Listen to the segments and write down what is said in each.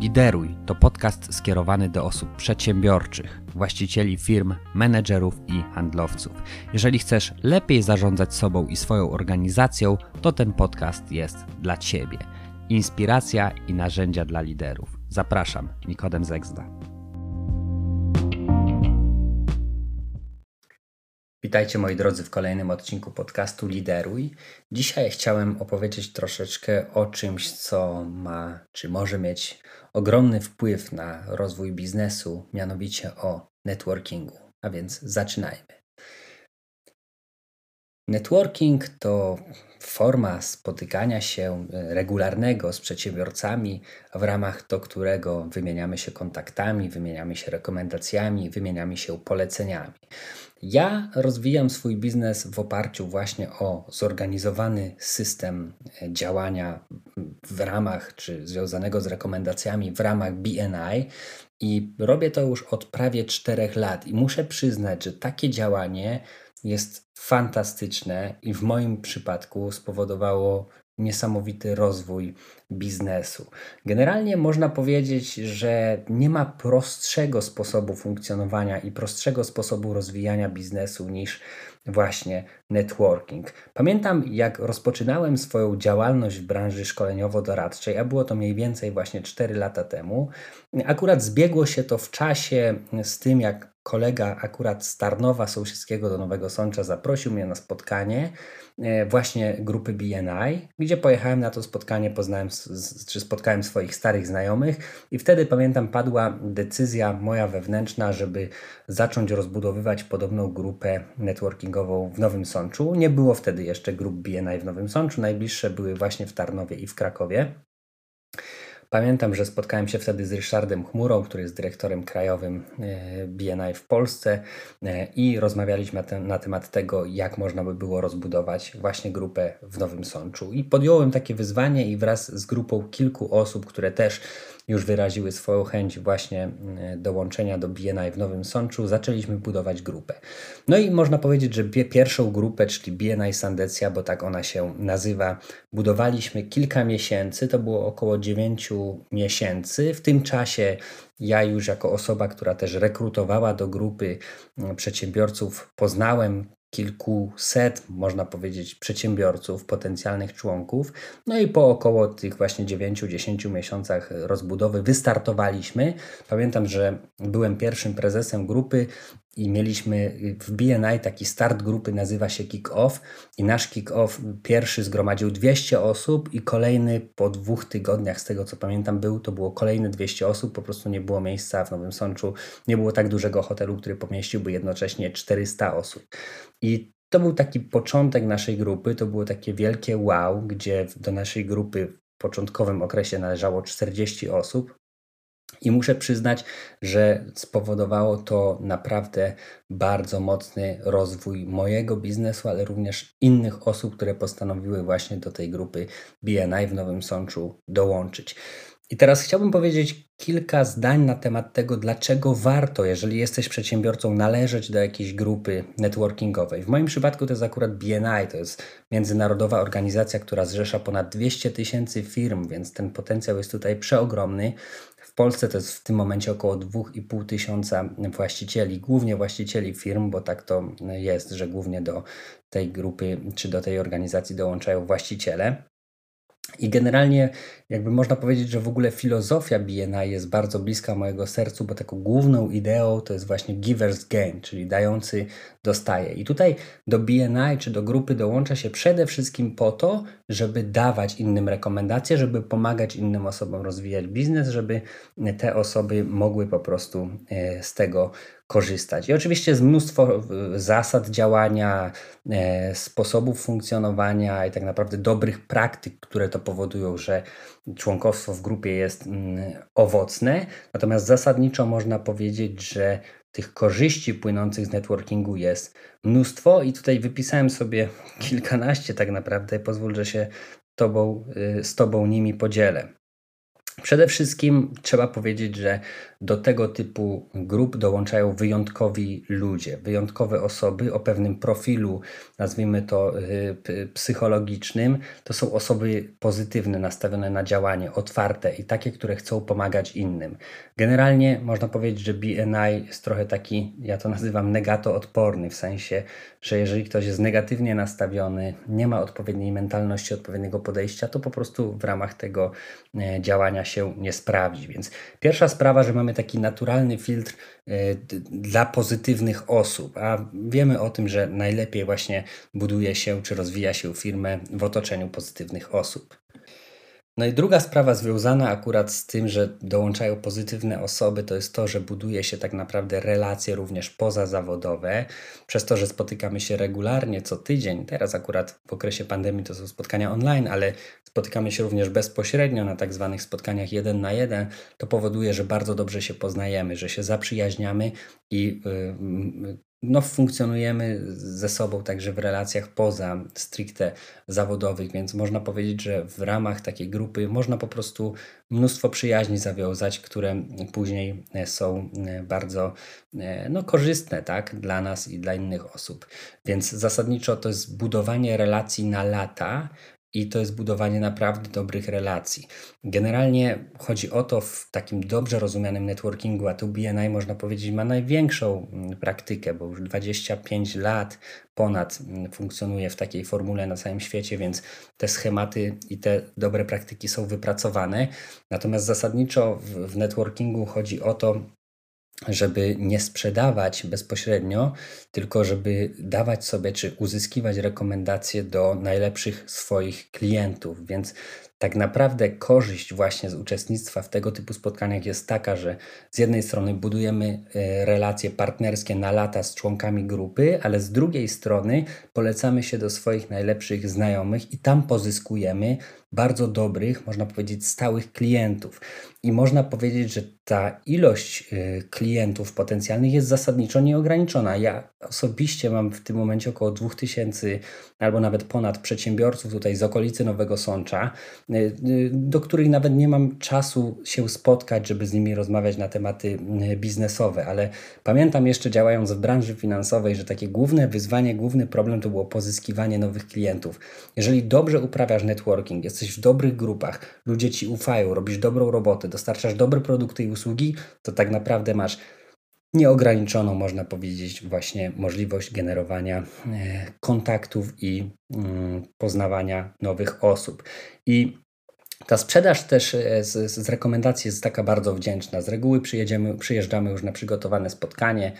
Lideruj to podcast skierowany do osób przedsiębiorczych, właścicieli firm, menedżerów i handlowców. Jeżeli chcesz lepiej zarządzać sobą i swoją organizacją, to ten podcast jest dla Ciebie. Inspiracja i narzędzia dla liderów. Zapraszam, Nikodem Zegzda. Witajcie moi drodzy w kolejnym odcinku podcastu Lideruj. Dzisiaj chciałem opowiedzieć troszeczkę o czymś, co ma czy może mieć ogromny wpływ na rozwój biznesu, mianowicie o networkingu. A więc zaczynajmy. Networking to forma spotykania się e, regularnego z przedsiębiorcami, w ramach do którego wymieniamy się kontaktami, wymieniamy się rekomendacjami, wymieniamy się poleceniami. Ja rozwijam swój biznes w oparciu właśnie o zorganizowany system e, działania w ramach, czy związanego z rekomendacjami w ramach BNI. I robię to już od prawie 4 lat, i muszę przyznać, że takie działanie jest fantastyczne i w moim przypadku spowodowało niesamowity rozwój biznesu. Generalnie można powiedzieć, że nie ma prostszego sposobu funkcjonowania i prostszego sposobu rozwijania biznesu niż właśnie networking. Pamiętam, jak rozpoczynałem swoją działalność w branży szkoleniowo-doradczej, a było to mniej więcej właśnie 4 lata temu. Akurat zbiegło się to w czasie z tym, jak kolega akurat z Tarnowa Sąsiedzkiego do Nowego Sącza zaprosił mnie na spotkanie e, właśnie grupy BNI, gdzie pojechałem na to spotkanie, poznałem, czy spotkałem swoich starych znajomych i wtedy pamiętam padła decyzja moja wewnętrzna, żeby zacząć rozbudowywać podobną grupę networkingową w Nowym Sączu. Nie było wtedy jeszcze grup BNI w Nowym Sączu, najbliższe były właśnie w Tarnowie i w Krakowie. Pamiętam, że spotkałem się wtedy z Ryszardem Chmurą, który jest dyrektorem krajowym e, BNI w Polsce e, i rozmawialiśmy na temat tego, jak można by było rozbudować właśnie grupę w Nowym Sączu. I podjąłem takie wyzwanie i wraz z grupą kilku osób, które też już wyraziły swoją chęć właśnie mm, dołączenia do BNI w Nowym Sączu, zaczęliśmy budować grupę. No i można powiedzieć, że pierwszą grupę, czyli BNI Sandecja, bo tak ona się nazywa, budowaliśmy kilka miesięcy, to było około 9 miesięcy. W tym czasie ja już jako osoba, która też rekrutowała do grupy przedsiębiorców, poznałem kilkuset, można powiedzieć, przedsiębiorców, potencjalnych członków. No i po około tych właśnie 9-10 miesiącach rozbudowy wystartowaliśmy. Pamiętam, że byłem pierwszym prezesem grupy i mieliśmy w BNI taki start grupy, nazywa się Kick-Off i nasz Kick-Off pierwszy zgromadził 200 osób i kolejny po dwóch tygodniach, z tego co pamiętam był, to było kolejne 200 osób, po prostu nie było miejsca w Nowym Sączu, nie było tak dużego hotelu, który pomieściłby jednocześnie 400 osób. I to był taki początek naszej grupy, to było takie wielkie wow, gdzie do naszej grupy w początkowym okresie należało 40 osób. I muszę przyznać, że spowodowało to naprawdę bardzo mocny rozwój mojego biznesu, ale również innych osób, które postanowiły właśnie do tej grupy BNI w Nowym Sączu dołączyć. I teraz chciałbym powiedzieć kilka zdań na temat tego, dlaczego warto, jeżeli jesteś przedsiębiorcą, należeć do jakiejś grupy networkingowej. W moim przypadku to jest akurat BNI, to jest międzynarodowa organizacja, która zrzesza ponad 200 tysięcy firm, więc ten potencjał jest tutaj przeogromny. W Polsce to jest w tym momencie około 2,5 tysiąca właścicieli, głównie właścicieli firm, bo tak to jest, że głównie do tej grupy czy do tej organizacji dołączają właściciele. I generalnie jakby można powiedzieć, że w ogóle filozofia BNI jest bardzo bliska mojego sercu, bo taką główną ideą to jest właśnie givers gain, czyli dający dostaje. I tutaj do BNI czy do grupy dołącza się przede wszystkim po to, żeby dawać innym rekomendacje, żeby pomagać innym osobom rozwijać biznes, żeby te osoby mogły po prostu e, z tego korzystać. I oczywiście jest mnóstwo e, zasad działania, e, sposobów funkcjonowania i tak naprawdę dobrych praktyk, które to powodują, że członkostwo w grupie jest mm, owocne. Natomiast zasadniczo można powiedzieć, że tych korzyści płynących z networkingu jest mnóstwo i tutaj wypisałem sobie kilkanaście tak naprawdę. Pozwól, że się tobą, y, z Tobą nimi podzielę. Przede wszystkim trzeba powiedzieć, że do tego typu grup dołączają wyjątkowi ludzie, wyjątkowe osoby o pewnym profilu, nazwijmy to y, psychologicznym. To są osoby pozytywne, nastawione na działanie, otwarte i takie, które chcą pomagać innym. Generalnie można powiedzieć, że BNI jest trochę taki, ja to nazywam negato odporny, w sensie, że jeżeli ktoś jest negatywnie nastawiony, nie ma odpowiedniej mentalności, odpowiedniego podejścia, to po prostu w ramach tego e, działania się nie sprawdzi. Więc pierwsza sprawa, że mamy taki naturalny filtr e, dla pozytywnych osób, a wiemy o tym, że najlepiej właśnie buduje się czy rozwija się firmę w otoczeniu pozytywnych osób. No i druga sprawa związana akurat z tym, że dołączają pozytywne osoby, to jest to, że buduje się tak naprawdę relacje również pozazawodowe, przez to, że spotykamy się regularnie co tydzień. Teraz akurat w okresie pandemii to są spotkania online, ale spotykamy się również bezpośrednio na tak zwanych spotkaniach jeden na jeden. To powoduje, że bardzo dobrze się poznajemy, że się zaprzyjaźniamy i yy, no, funkcjonujemy ze sobą także w relacjach poza stricte zawodowych, więc można powiedzieć, że w ramach takiej grupy można po prostu mnóstwo przyjaźni zawiązać, które później e, są e, bardzo e, no, korzystne tak, dla nas i dla innych osób. Więc zasadniczo to jest budowanie relacji na lata, i to jest budowanie naprawdę dobrych relacji. Generalnie chodzi o to w takim dobrze rozumianym networkingu, a tu BNI można powiedzieć ma największą mm, praktykę, bo już 25 lat ponad mm, funkcjonuje w takiej formule na całym świecie, więc te schematy i te dobre praktyki są wypracowane. Natomiast zasadniczo w, w networkingu chodzi o to, żeby nie sprzedawać bezpośrednio, tylko żeby dawać sobie czy uzyskiwać rekomendacje do najlepszych swoich klientów. Więc tak naprawdę korzyść właśnie z uczestnictwa w tego typu spotkaniach jest taka, że z jednej strony budujemy e, relacje partnerskie na lata z członkami grupy, ale z drugiej strony polecamy się do swoich najlepszych znajomych i tam pozyskujemy bardzo dobrych, można powiedzieć, stałych klientów. I można powiedzieć, że ta ilość y, klientów potencjalnych jest zasadniczo nieograniczona. Ja osobiście mam w tym momencie około 2000 albo nawet ponad przedsiębiorców tutaj z okolicy Nowego Sącza, y, y, do których nawet nie mam czasu się spotkać, żeby z nimi rozmawiać na tematy biznesowe, ale pamiętam jeszcze działając w branży finansowej, że takie główne wyzwanie, główny problem to było pozyskiwanie nowych klientów. Jeżeli dobrze uprawiasz networking, jesteś w dobrych grupach, ludzie ci ufają, robisz dobrą robotę, dostarczasz dobre produkty i usługi, to tak naprawdę masz nieograniczoną, można powiedzieć, właśnie możliwość generowania e, kontaktów i mm, poznawania nowych osób. I ta sprzedaż też e, z, z, rekomendacji jest taka bardzo wdzięczna. Z reguły przyjedziemy, przyjeżdżamy już na przygotowane spotkanie.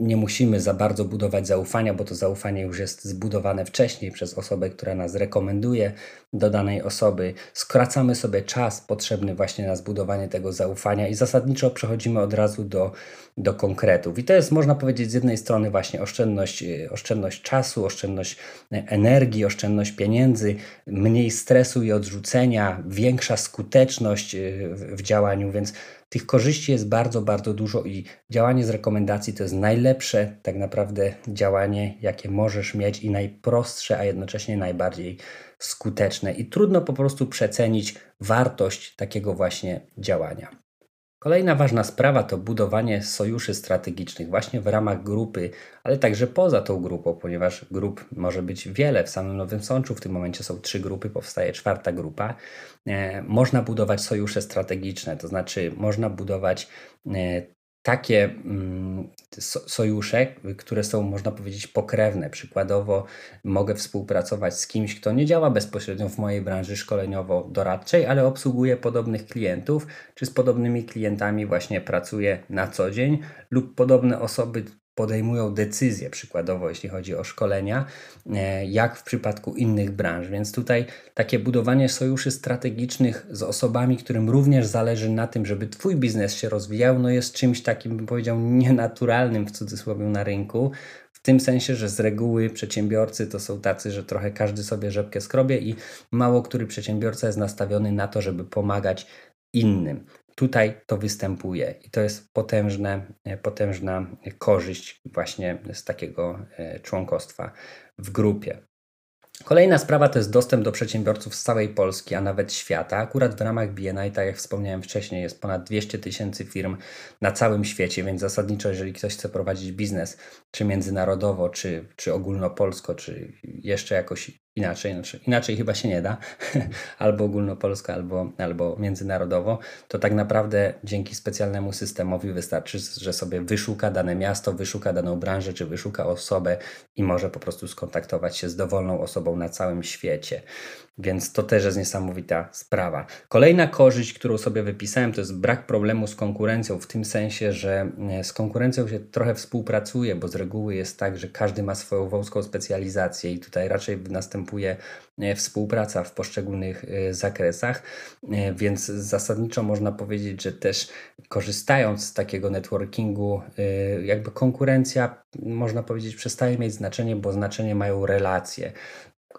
Nie musimy za bardzo budować zaufania, bo to zaufanie już jest zbudowane wcześniej przez osobę, która nas rekomenduje do danej osoby. Skracamy sobie czas potrzebny właśnie na zbudowanie tego zaufania i zasadniczo przechodzimy od razu do, do konkretów. I to jest, można powiedzieć, z jednej strony właśnie oszczędność, e, oszczędność czasu, oszczędność energii, oszczędność pieniędzy, mniej stresu i odrzucenia, większa skuteczność w, w działaniu, więc tych korzyści jest bardzo, bardzo dużo i działanie z rekomendacji to jest najlepsze tak naprawdę działanie, jakie możesz mieć i najprostsze, a jednocześnie najbardziej skuteczne. I trudno po prostu przecenić wartość takiego właśnie działania. Kolejna ważna sprawa to budowanie sojuszy strategicznych właśnie w ramach grupy, ale także poza tą grupą, ponieważ grup może być wiele. W samym Nowym Sączu w tym momencie są trzy grupy, powstaje czwarta grupa. E, można budować sojusze strategiczne, to znaczy można budować e, takie mm, sojusze, które są, można powiedzieć, pokrewne. Przykładowo mogę współpracować z kimś, kto nie działa bezpośrednio w mojej branży szkoleniowo-doradczej, ale obsługuje podobnych klientów, czy z podobnymi klientami właśnie pracuje na co dzień, lub podobne osoby podejmują decyzje, przykładowo jeśli chodzi o szkolenia, e, jak w przypadku innych branż. Więc tutaj takie budowanie sojuszy strategicznych z osobami, którym również zależy na tym, żeby Twój biznes się rozwijał, no jest czymś takim, bym powiedział, nienaturalnym w cudzysłowie na rynku. W tym sensie, że z reguły przedsiębiorcy to są tacy, że trochę każdy sobie rzepkę skrobie i mało który przedsiębiorca jest nastawiony na to, żeby pomagać innym. Tutaj to występuje i to jest potężne, e, potężna korzyść właśnie z takiego e, członkostwa w grupie. Kolejna sprawa to jest dostęp do przedsiębiorców z całej Polski, a nawet świata. Akurat w ramach BNI, tak jak wspomniałem wcześniej, jest ponad 200 tysięcy firm na całym świecie, więc zasadniczo, jeżeli ktoś chce prowadzić biznes, czy międzynarodowo, czy, czy ogólnopolsko, czy jeszcze jakoś inaczej, znaczy inaczej chyba się nie da, albo ogólnopolsko, albo, albo międzynarodowo, to tak naprawdę dzięki specjalnemu systemowi wystarczy, że sobie wyszuka dane miasto, wyszuka daną branżę, czy wyszuka osobę i może po prostu skontaktować się z dowolną osobą na całym świecie. Więc to też jest niesamowita sprawa. Kolejna korzyść, którą sobie wypisałem, to jest brak problemu z konkurencją, w tym sensie, że e, z konkurencją się trochę współpracuje, bo z reguły jest tak, że każdy ma swoją wąską specjalizację i tutaj raczej następuje e, współpraca w poszczególnych e, zakresach, więc zasadniczo można powiedzieć, że też korzystając z takiego networkingu, jakby konkurencja, można powiedzieć, przestaje mieć znaczenie, bo znaczenie mają relacje.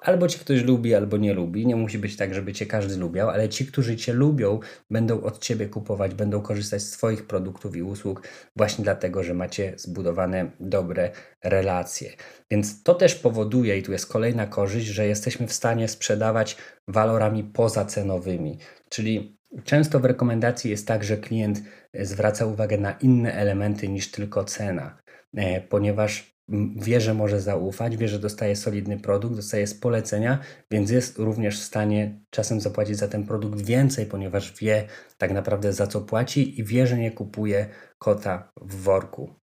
Albo cię ktoś lubi, albo nie lubi. Nie musi być tak, żeby cię każdy lubiał, ale ci, którzy cię lubią, będą od ciebie kupować, będą korzystać z twoich produktów i usług właśnie dlatego, że macie zbudowane dobre relacje. Więc to też powoduje, i tu jest kolejna korzyść, że jesteśmy w stanie sprzedawać walorami pozacenowymi. Czyli często w rekomendacji jest tak, że klient zwraca uwagę na inne elementy niż tylko cena, e, ponieważ wie, że może zaufać, wie, że dostaje solidny produkt, dostaje z polecenia, więc jest również w stanie czasem zapłacić za ten produkt więcej, ponieważ wie tak naprawdę za co płaci i wie, że nie kupuje kota w worku.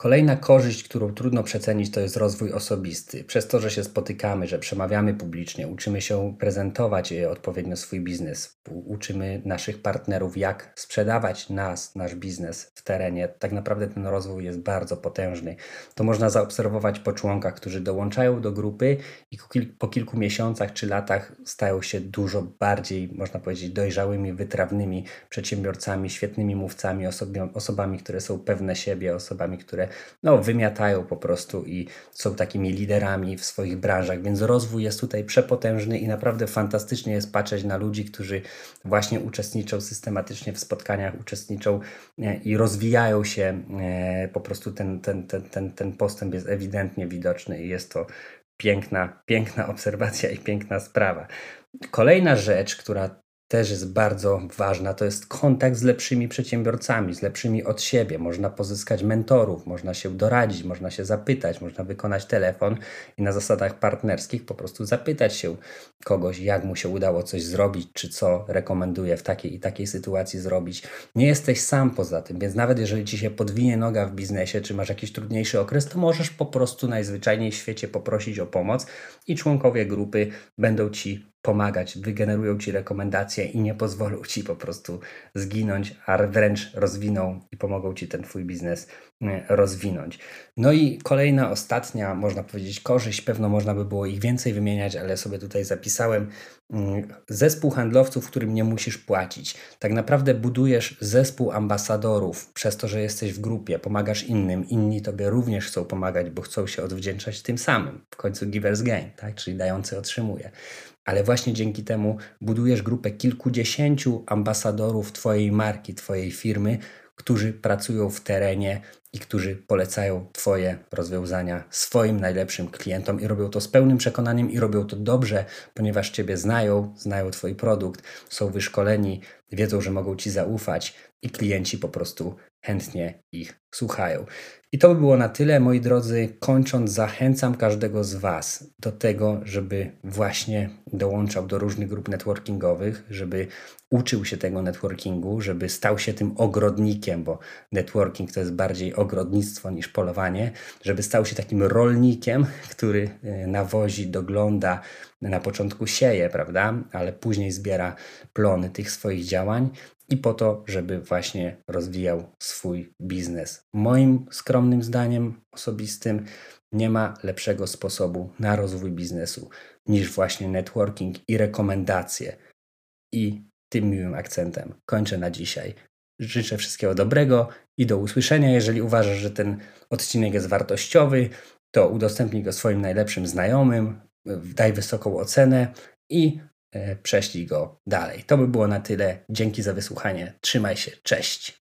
Kolejna korzyść, którą trudno przecenić, to jest rozwój osobisty. Przez to, że się spotykamy, że przemawiamy publicznie, uczymy się prezentować e, odpowiednio swój biznes, uczymy naszych partnerów, jak sprzedawać nas, nasz biznes w terenie. Tak naprawdę ten rozwój jest bardzo potężny. To można zaobserwować po członkach, którzy dołączają do grupy i po kilku miesiącach czy latach stają się dużo bardziej, można powiedzieć, dojrzałymi, wytrawnymi przedsiębiorcami, świetnymi mówcami, osobami, które są pewne siebie, osobami, które no, wymiatają po prostu i są takimi liderami w swoich branżach, więc rozwój jest tutaj przepotężny i naprawdę fantastycznie jest patrzeć na ludzi, którzy właśnie uczestniczą systematycznie w spotkaniach, uczestniczą e, i rozwijają się. E, po prostu ten, ten, ten, ten, ten postęp jest ewidentnie widoczny i jest to piękna, piękna obserwacja i piękna sprawa. Kolejna rzecz, która też jest bardzo ważna, to jest kontakt z lepszymi przedsiębiorcami, z lepszymi od siebie. Można pozyskać mentorów, można się doradzić, można się zapytać, można wykonać telefon i na zasadach partnerskich po prostu zapytać się kogoś, jak mu się udało coś zrobić, czy co rekomenduje w takiej i takiej sytuacji zrobić. Nie jesteś sam poza tym, więc nawet jeżeli ci się podwinie noga w biznesie, czy masz jakiś trudniejszy okres, to możesz po prostu najzwyczajniej w świecie poprosić o pomoc i członkowie grupy będą ci pomagać, wygenerują ci rekomendacje i nie pozwolą ci po prostu zginąć, a wręcz rozwiną i pomogą ci ten twój biznes e, rozwinąć. No i kolejna, ostatnia, można powiedzieć, korzyść, pewno można by było ich więcej wymieniać, ale sobie tutaj zapisałem. Mm, zespół handlowców, którym nie musisz płacić. Tak naprawdę budujesz zespół ambasadorów przez to, że jesteś w grupie, pomagasz innym, inni tobie również chcą pomagać, bo chcą się odwdzięczać tym samym. W końcu givers gain, tak? czyli dający otrzymuje ale właśnie dzięki temu budujesz grupę kilkudziesięciu ambasadorów Twojej marki, Twojej firmy, którzy pracują w terenie i którzy polecają Twoje rozwiązania swoim najlepszym klientom i robią to z pełnym przekonaniem i robią to dobrze, ponieważ Ciebie znają, znają Twój produkt, są wyszkoleni, wiedzą, że mogą Ci zaufać i klienci po prostu chętnie ich słuchają. I to by było na tyle, moi drodzy. Kończąc, zachęcam każdego z Was do tego, żeby właśnie dołączał do różnych grup networkingowych, żeby uczył się tego networkingu, żeby stał się tym ogrodnikiem, bo networking to jest bardziej ogrodnictwo niż polowanie, żeby stał się takim rolnikiem, który e, nawozi, dogląda, na początku sieje, prawda, ale później zbiera plony tych swoich działań i po to, żeby właśnie rozwijał swój biznes. Moim skromnym zdaniem osobistym nie ma lepszego sposobu na rozwój biznesu niż właśnie networking i rekomendacje. I tym miłym akcentem kończę na dzisiaj. Życzę wszystkiego dobrego i do usłyszenia. Jeżeli uważasz, że ten odcinek jest wartościowy, to udostępnij go swoim najlepszym znajomym, daj wysoką ocenę i prześlij go dalej. To by było na tyle. Dzięki za wysłuchanie. Trzymaj się. Cześć.